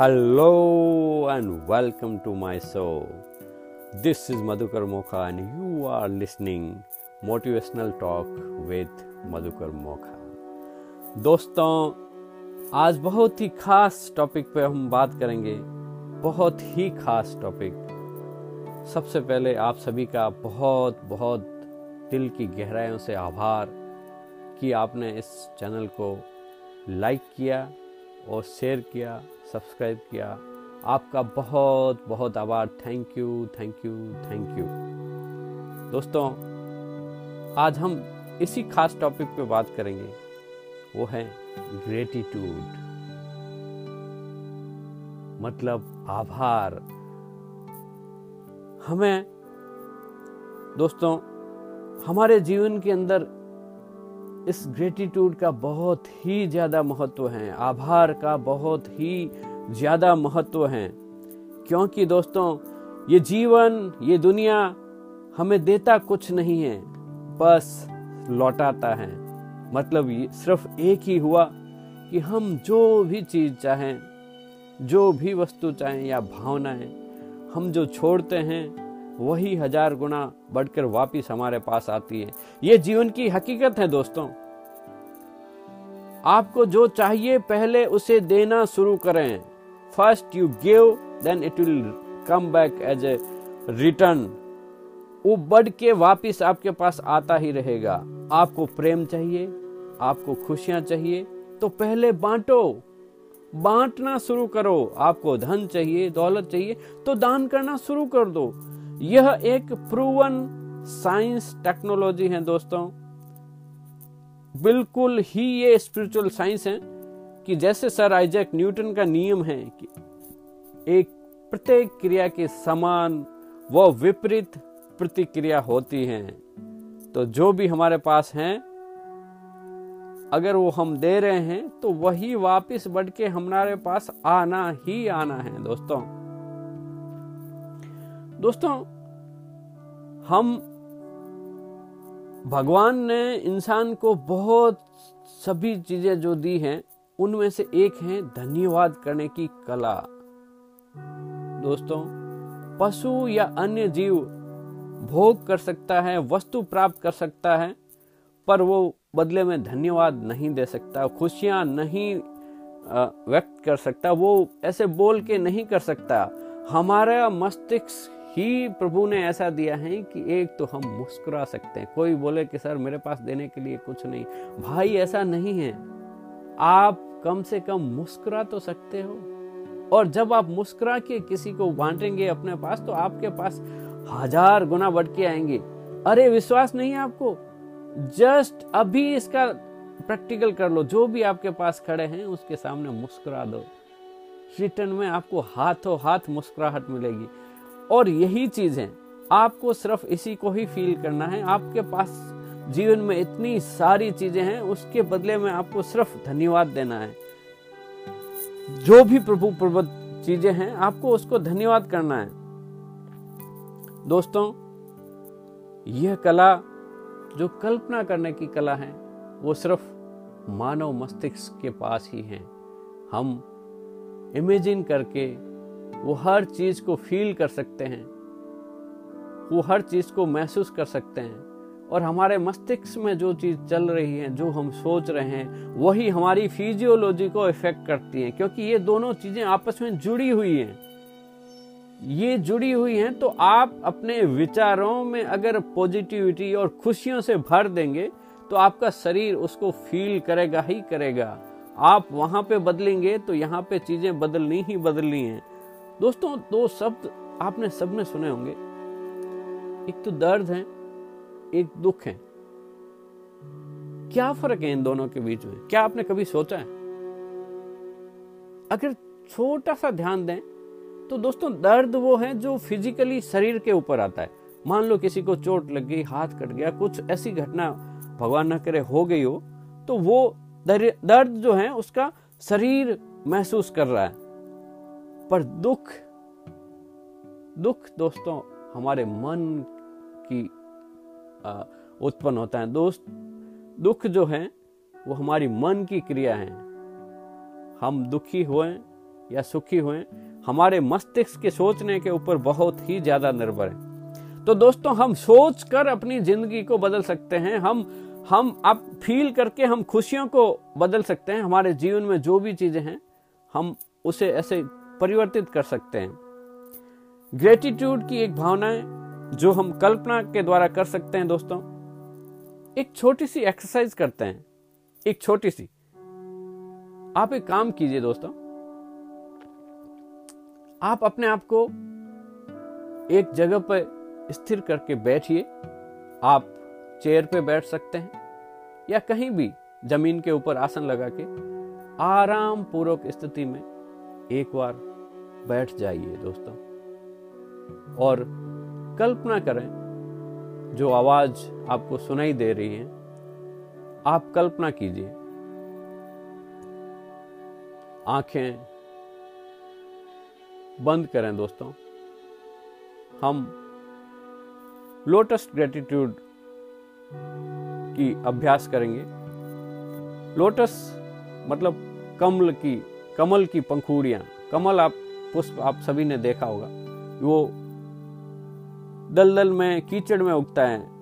Hello and welcome to my show this is Madhukar Mokha and you are listening motivational talk with Madhukar Mokha दोस्तों, आज बहुत ही खास topic पे हम बात करेंगे। बहुत ही खास टॉपिक सबसे पहले आप सभी का बहुत बहुत दिल की गहराइयों से आभार कि आपने इस चैनल को लाइक किया। और शेयर किया सब्सक्राइब किया। आपका बहुत बहुत आभार। Thank you thank you thank you दोस्तों, आज हम इसी खास टॉपिक पे बात करेंगे। वो है ग्रेटिट्यूड मतलब आभार। हमें, दोस्तों, हमारे जीवन के अंदर इस ग्रेटिट्यूड का बहुत ही ज़्यादा महत्व है, आभार का बहुत ही ज़्यादा महत्व है। क्योंकि दोस्तों, ये जीवन, ये दुनिया हमें देता कुछ नहीं है, बस लौटाता है। मतलब सिर्फ़ एक ही हुआ कि हम जो भी चीज़ चाहें, जो भी वस्तु चाहें या भावनाएँ, हम जो छोड़ते हैं वही हज़ार गुना बढ़कर वापिस हमारे पास आती है। ये जीवन की हकीकत है दोस्तों। आपको जो चाहिए पहले उसे देना शुरू करें। First you give then it will come back as a return वो बढ़ के वापिस आपके पास आता ही रहेगा। आपको प्रेम चाहिए, आपको खुशियाँ चाहिए तो पहले बांटो। बांटना शुरू करो। आपको धन चाहिए, दौलत चाहिए तो दान करना शुरू कर दो। यह एक प्रूवन साइंस टेक्नोलॉजी है दोस्तों। बिल्कुल ही ये स्पिरिचुअल साइंस है कि जैसे सर आइजैक न्यूटन का नियम है कि एक प्रत्येक क्रिया के समान व विपरीत प्रतिक्रिया होती है। तो जो भी हमारे पास है, अगर वो हम दे रहे हैं तो वही वापस बढ़ के हमारे पास आना ही आना है दोस्तों। दोस्तों, हम भगवान ने इंसान को बहुत सभी चीज़ें जो दी हैं, उनमें से एक है धन्यवाद करने की कला। दोस्तों, पशु या अन्य जीव भोग कर सकता है, वस्तु प्राप्त कर सकता है, पर वो बदले में धन्यवाद नहीं दे सकता, खुशियाँ नहीं व्यक्त कर सकता, वो ऐसे बोल के नहीं कर सकता। हमारा मस्तिष्क ही प्रभु ने ऐसा दिया है कि एक तो हम मुस्कुरा सकते हैं। कोई बोले कि, सर, मेरे पास देने के लिए कुछ नहीं। भाई, ऐसा नहीं है। आप कम से कम मुस्कुरा तो सकते हो। और जब आप मुस्कुरा के किसी को बांटेंगे अपने पास तो आपके पास हज़ार गुना बढ़ के आएँगे। अरे, विश्वास नहीं है आपको? जस्ट अभी इसका प्रैक्टिकल कर लो। जो भी आपके पास खड़े हैं, उसके सामने मुस्कुरा दो। रिटर्न में आपको हाथों हाथ मुस्कुराहट मिलेगी। और यही चीज़ आपको सिर्फ़ इसी को ही फील करना है। आपके पास जीवन में इतनी सारी चीज़ें हैं, उसके बदले में आपको सिर्फ़ धन्यवाद देना है। जो भी प्रभु प्रबुद्ध चीज़ें हैं, आपको उसको धन्यवाद करना है। दोस्तों, यह कला जो कल्पना करने की कला है, वो सिर्फ़ मानव मस्तिष्क के पास ही है। हम इमेजिन करके वो हर चीज़ को फील कर सकते हैं। वो हर चीज़ को महसूस कर सकते हैं। और हमारे मस्तिष्क में जो चीज़ चल रही है, जो हम सोच रहे हैं, वही हमारी फिजियोलॉजी को इफ़ेक्ट करती है, क्योंकि ये दोनों चीज़ें आपस में जुड़ी हुई हैं। ये जुड़ी हुई हैं तो आप अपने विचारों में अगर पॉजिटिविटी और खुशियों से भर देंगे तो आपका शरीर उसको फील करेगा ही करेगा। आप वहाँ पे बदलेंगे तो यहाँ पे चीज़ें बदलनी ही बदलनी है। दोस्तों, दो शब्द आपने सबने सुने होंगे। एक तो दर्द है, एक दुख है। क्या फ़र्क है इन दोनों के बीच में? क्या आपने कभी सोचा है? अगर छोटा सा ध्यान दें तो दोस्तों, दर्द वो है जो फिजिकली शरीर के ऊपर आता है। मान लो किसी को चोट लग गई, हाथ कट गया, कुछ ऐसी घटना भगवान न करे हो गई हो तो वो दर्द जो है उसका शरीर महसूस कर रहा है। पर दुख दुख दोस्तों हमारे मन की उत्पन्न होता है। दोस्त, दुख जो है, वो हमारी मन की क्रिया है। हम दुखी हुए या सुखी हुए, हमारे मस्तिष्क के सोचने के ऊपर बहुत ही ज़्यादा निर्भर है। तो दोस्तों, हम सोच कर अपनी ज़िंदगी को बदल सकते हैं। हम हम अब फील करके हम खुशियों को बदल सकते हैं। हमारे जीवन में जो भी चीज़ें हैं, हम उसे ऐसे परिवर्तित कर सकते हैं। ग्रेटिट्यूड की एक भावना है, जो हम कल्पना के द्वारा कर सकते हैं, दोस्तों। एक छोटी सी एक्सरसाइज करते हैं। एक छोटी सी। आप एक काम कीजिए, दोस्तों। आप अपने आप को एक जगह पर स्थिर करके बैठिए। आप चेयर पे बैठ सकते हैं, या कहीं भी ज़मीन के ऊपर आसन लगा के आराम पूर्वक स्थिति में एक बार बैठ जाइए दोस्तों। और कल्पना करें, जो आवाज़ आपको सुनाई दे रही है, आप कल्पना कीजिए। आँखें बंद करें दोस्तों। हम लोटस ग्रेटिट्यूड की अभ्यास करेंगे। लोटस मतलब कमल की कमल की पंखुड़ियाँ। कमल, आप पुष्प, आप सभी ने देखा होगा। वो दलदल में, कीचड़ में उगता है।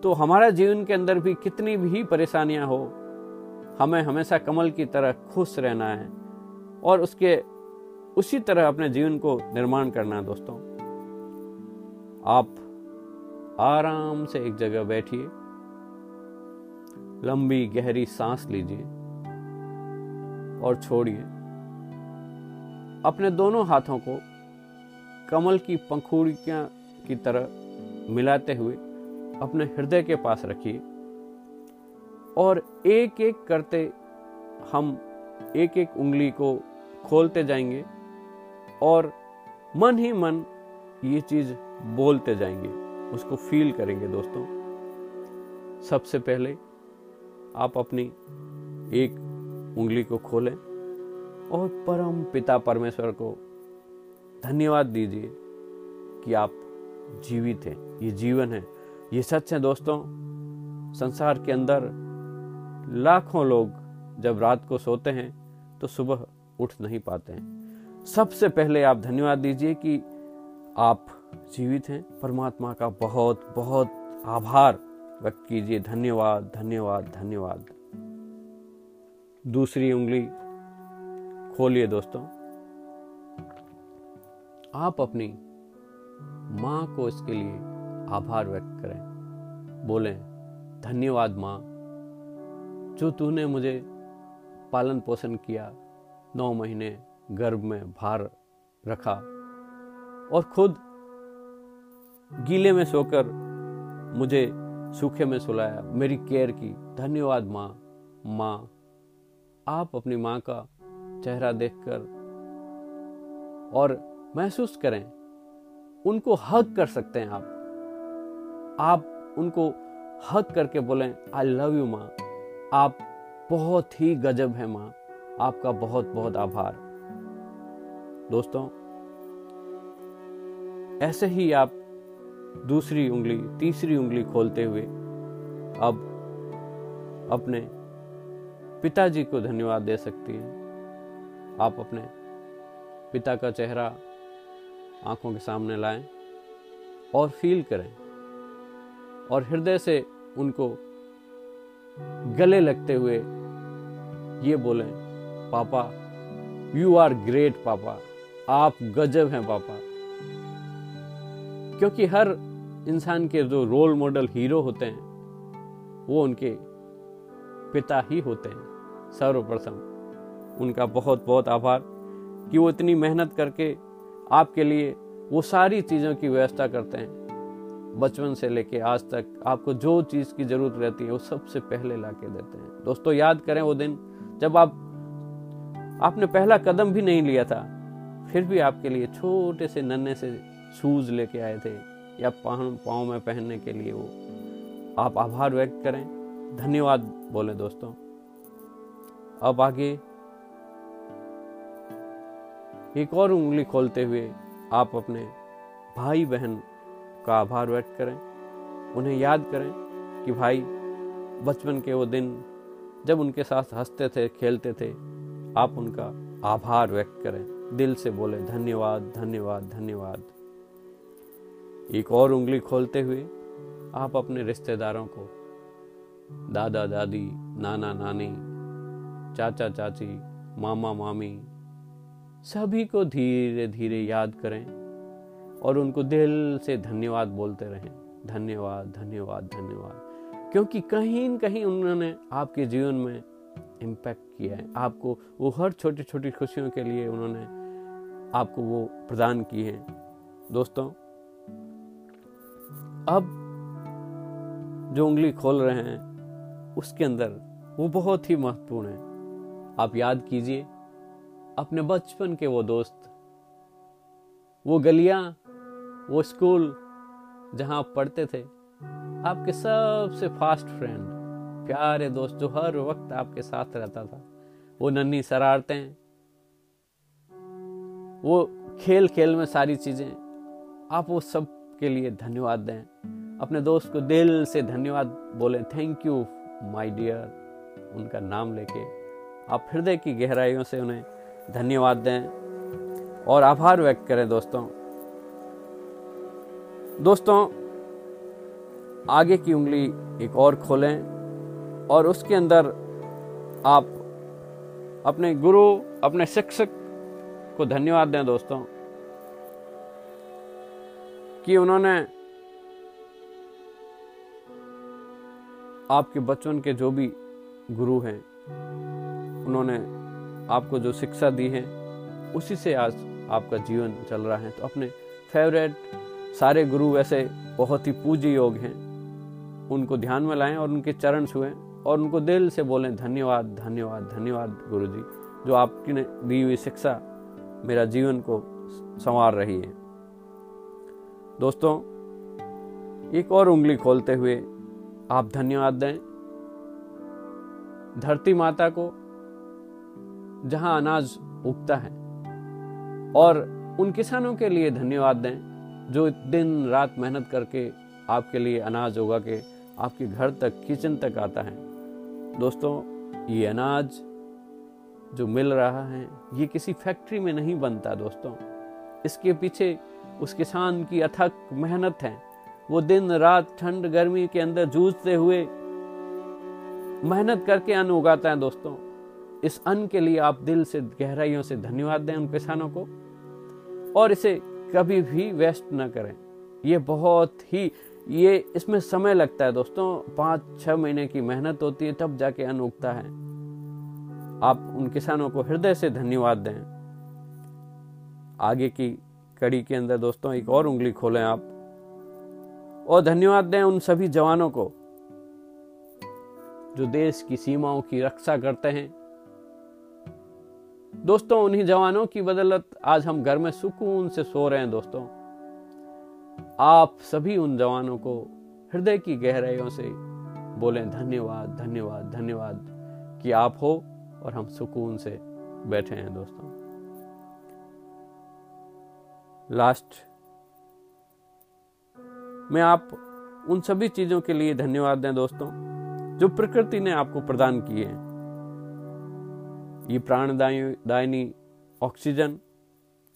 तो हमारा जीवन के अंदर भी कितनी भी परेशानियाँ हो, हमें हमेशा कमल की तरह खुश रहना है। और उसके, उसी तरह अपने जीवन को निर्माण करना है दोस्तों। आप आराम से एक जगह बैठिए। लंबी, गहरी सांस लीजिए। और छोड़िए। अपने दोनों हाथों को कमल की पंखुड़ियाँ की तरह मिलाते हुए अपने हृदय के पास रखिए। और एक एक करते हम एक एक उंगली को खोलते जाएँगे और मन ही मन ये चीज़ बोलते जाएँगे। उसको फील करेंगे दोस्तों। सबसे पहले आप अपनी एक उंगली को खोलें। और परम पिता परमेश्वर को धन्यवाद दीजिए कि आप जीवित हैं, ये जीवन है। ये सच है दोस्तों, संसार के अंदर लाखों लोग जब रात को सोते हैं तो सुबह उठ नहीं पाते हैं। सबसे पहले आप धन्यवाद दीजिए कि आप जीवित हैं। परमात्मा का बहुत बहुत आभार व्यक्त कीजिए। धन्यवाद धन्यवाद धन्यवाद। दूसरी उंगली खोलिए दोस्तों। आप अपनी माँ को इसके लिए आभार व्यक्त करें। बोलें, धन्यवाद माँ, जो तूने मुझे पालन पोषण किया, नौ महीने गर्भ में भार रखा और खुद गीले में सोकर मुझे सूखे में सुलाया, मेरी केयर की। धन्यवाद माँ माँ, आप अपनी माँ का चेहरा देखकर और महसूस करें, उनको हक कर सकते हैं आप। आप उनको हक करके बोलें आई लव यू माँ। आप बहुत ही गजब है, माँ। आपका बहुत बहुत आभार। दोस्तों, ऐसे ही आप दूसरी उंगली, तीसरी उंगली खोलते हुए अब अपने पिताजी को धन्यवाद दे सकती हैं। आप अपने पिता का चेहरा आँखों के सामने लाएँ और फील करें और हृदय से उनको गले लगते हुए ये बोलें, पापा यू आर ग्रेट पापा। आप गजब हैं, पापा। क्योंकि हर इंसान के जो रोल मॉडल हीरो होते हैं, वो उनके पिता ही होते हैं, सर्वप्रथम। उनका बहुत बहुत आभार कि वो इतनी मेहनत करके आपके लिए वो सारी चीज़ों की व्यवस्था करते हैं। बचपन से लेके आज तक आपको जो चीज़ की ज़रूरत रहती है, वो सबसे पहले ला के देते हैं। दोस्तों, याद करें वो दिन जब आप, आपने पहला कदम भी नहीं लिया था, फिर भी आपके लिए छोटे से नन्हे से शूज़ लेके आए थे या पाँव में पहनने के लिए वो। आप आभार व्यक्त करें। धन्यवाद बोले दोस्तों। अब आगे एक और उंगली खोलते हुए आप अपने भाई बहन का आभार व्यक्त करें। उन्हें याद करें कि भाई, बचपन के वो दिन जब उनके साथ हँसते थे, खेलते थे, आप उनका आभार व्यक्त करें। दिल से बोले, धन्यवाद धन्यवाद धन्यवाद। एक और उंगली खोलते हुए आप अपने रिश्तेदारों को, दादा, दादी, नाना, नानी, चाचा, चाची, मामा, मामी सभी को धीरे धीरे याद करें और उनको दिल से धन्यवाद बोलते रहें। धन्यवाद धन्यवाद धन्यवाद। क्योंकि कहीं न कहीं उन्होंने आपके जीवन में इम्पैक्ट किया है। आपको वो हर छोटी छोटी खुशियों के लिए उन्होंने आपको वो प्रदान की है। दोस्तों, अब जो उंगली खोल रहे हैं, उसके अंदर वो बहुत ही महत्वपूर्ण है। आप याद कीजिए अपने बचपन के वो दोस्त। वो गलियाँ, वो स्कूल जहाँ आप पढ़ते थे। आपके सबसे फास्ट फ्रेंड प्यारे दोस्त जो हर वक्त आपके साथ रहता था। वो नन्ही शरारतें, वो खेल खेल में सारी चीज़ें। आप वो सब के लिए धन्यवाद दें। अपने दोस्त को दिल से धन्यवाद बोले थैंक यू माय डियर उनका नाम लेके। आप हृदय की गहराइयों से उन्हें धन्यवाद दें और आभार व्यक्त करें दोस्तों। दोस्तों, आगे की उंगली एक और खोलें और उसके अंदर आप अपने गुरु, अपने शिक्षक को धन्यवाद दें दोस्तों कि उन्होंने आपके बचपन के जो भी गुरु हैं, उन्होंने आपको जो शिक्षा दी है, उसी से आज आपका जीवन चल रहा है। तो अपने फेवरेट सारे गुरु वैसे बहुत ही पूज्य योग हैं। उनको ध्यान में लाएँ और उनके चरण छुएँ और उनको दिल से बोलें, धन्यवाद धन्यवाद धन्यवाद गुरु जी जो आपकी ने दी हुई शिक्षा मेरा जीवन को संवार रही है। दोस्तों, एक और उंगली खोलते हुए आप धन्यवाद दें। धरती माता को जहाँ अनाज उगता है। और उन किसानों के लिए धन्यवाद दें जो दिन रात मेहनत करके आपके लिए अनाज उगा के आपके घर तक, किचन तक आता है। दोस्तों, ये अनाज जो मिल रहा है, ये किसी फैक्ट्री में नहीं बनता दोस्तों। इसके पीछे उस किसान की अथक मेहनत है। वो दिन रात ठंड गर्मी के अंदर जूझते हुए मेहनत करके अन्न उगाता है दोस्तों। इस अन्न के लिए आप दिल से, गहराइयों से धन्यवाद दें उन किसानों को। और इसे कभी भी वेस्ट ना करें। ये बहुत ही, ये इसमें समय लगता है दोस्तों। पाँच, छह महीने की मेहनत होती है, तब जाके अन्न उगता है। आप उन किसानों को हृदय से धन्यवाद दें। आगे की कड़ी के अंदर दोस्तों एक और उंगली खोलें आप। और धन्यवाद दें उन सभी जवानों को, जो देश की सीमाओं की रक्षा करते हैं। दोस्तों, उन्हीं जवानों की बदौलत आज हम घर में सुकून से सो रहे हैं, दोस्तों। आप सभी उन जवानों को हृदय की गहराइयों से बोलें धन्यवाद धन्यवाद धन्यवाद कि आप हो और हम सुकून से बैठे हैं, दोस्तों। लास्ट, में आप उन सभी चीज़ों के लिए धन्यवाद दें, दोस्तों, जो प्रकृति ने आपको प्रदान किए हैं। ये प्राणदायिनी ऑक्सीजन,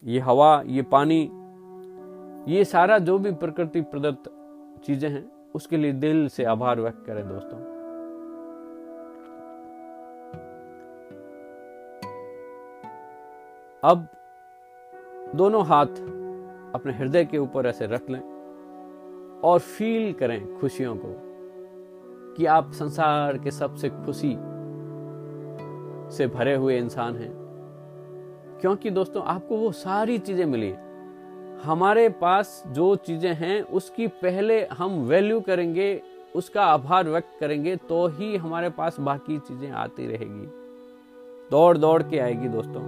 ये हवा, ये पानी, ये सारा जो भी प्रकृति प्रदत्त चीज़ें हैं, उसके लिए दिल से आभार व्यक्त करें दोस्तों। अब दोनों हाथ अपने हृदय के ऊपर ऐसे रख लें और फील करें खुशियों को कि आप संसार के सबसे खुशी से भरे हुए इंसान हैं। क्योंकि दोस्तों, आपको वो सारी चीज़ें मिली हमारे पास जो चीज़ें हैं, उसकी पहले हम वैल्यू करेंगे, उसका आभार व्यक्त करेंगे तो ही हमारे पास बाकी चीज़ें आती रहेगी। दौड़ दौड़ के आएगी दोस्तों।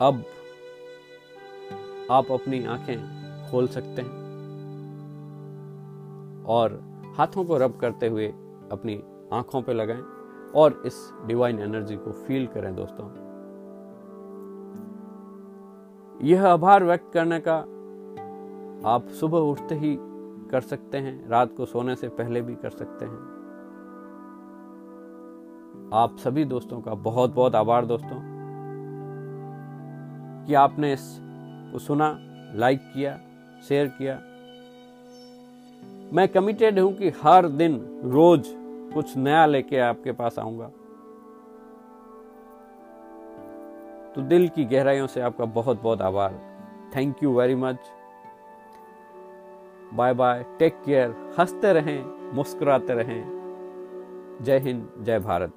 अब आप अपनी आँखें खोल सकते हैं। और हाथों को रब करते हुए अपनी आँखों पे लगाएँ और इस डिवाइन एनर्जी को फील करें दोस्तों। यह आभार व्यक्त करने का आप सुबह उठते ही कर सकते हैं, रात को सोने से पहले भी कर सकते हैं। आप सभी दोस्तों का बहुत बहुत आभार दोस्तों। कि आपने इस को सुना लाइक किया शेयर किया मैं कमिटेड हूँ कि हर दिन, रोज कुछ नया लेके आपके पास आऊँगा। तो दिल की गहराइयों से आपका बहुत बहुत आभार। Thank you very much bye bye take care हँसते रहें, मुस्कुराते रहें। जय हिंद, जय भारत।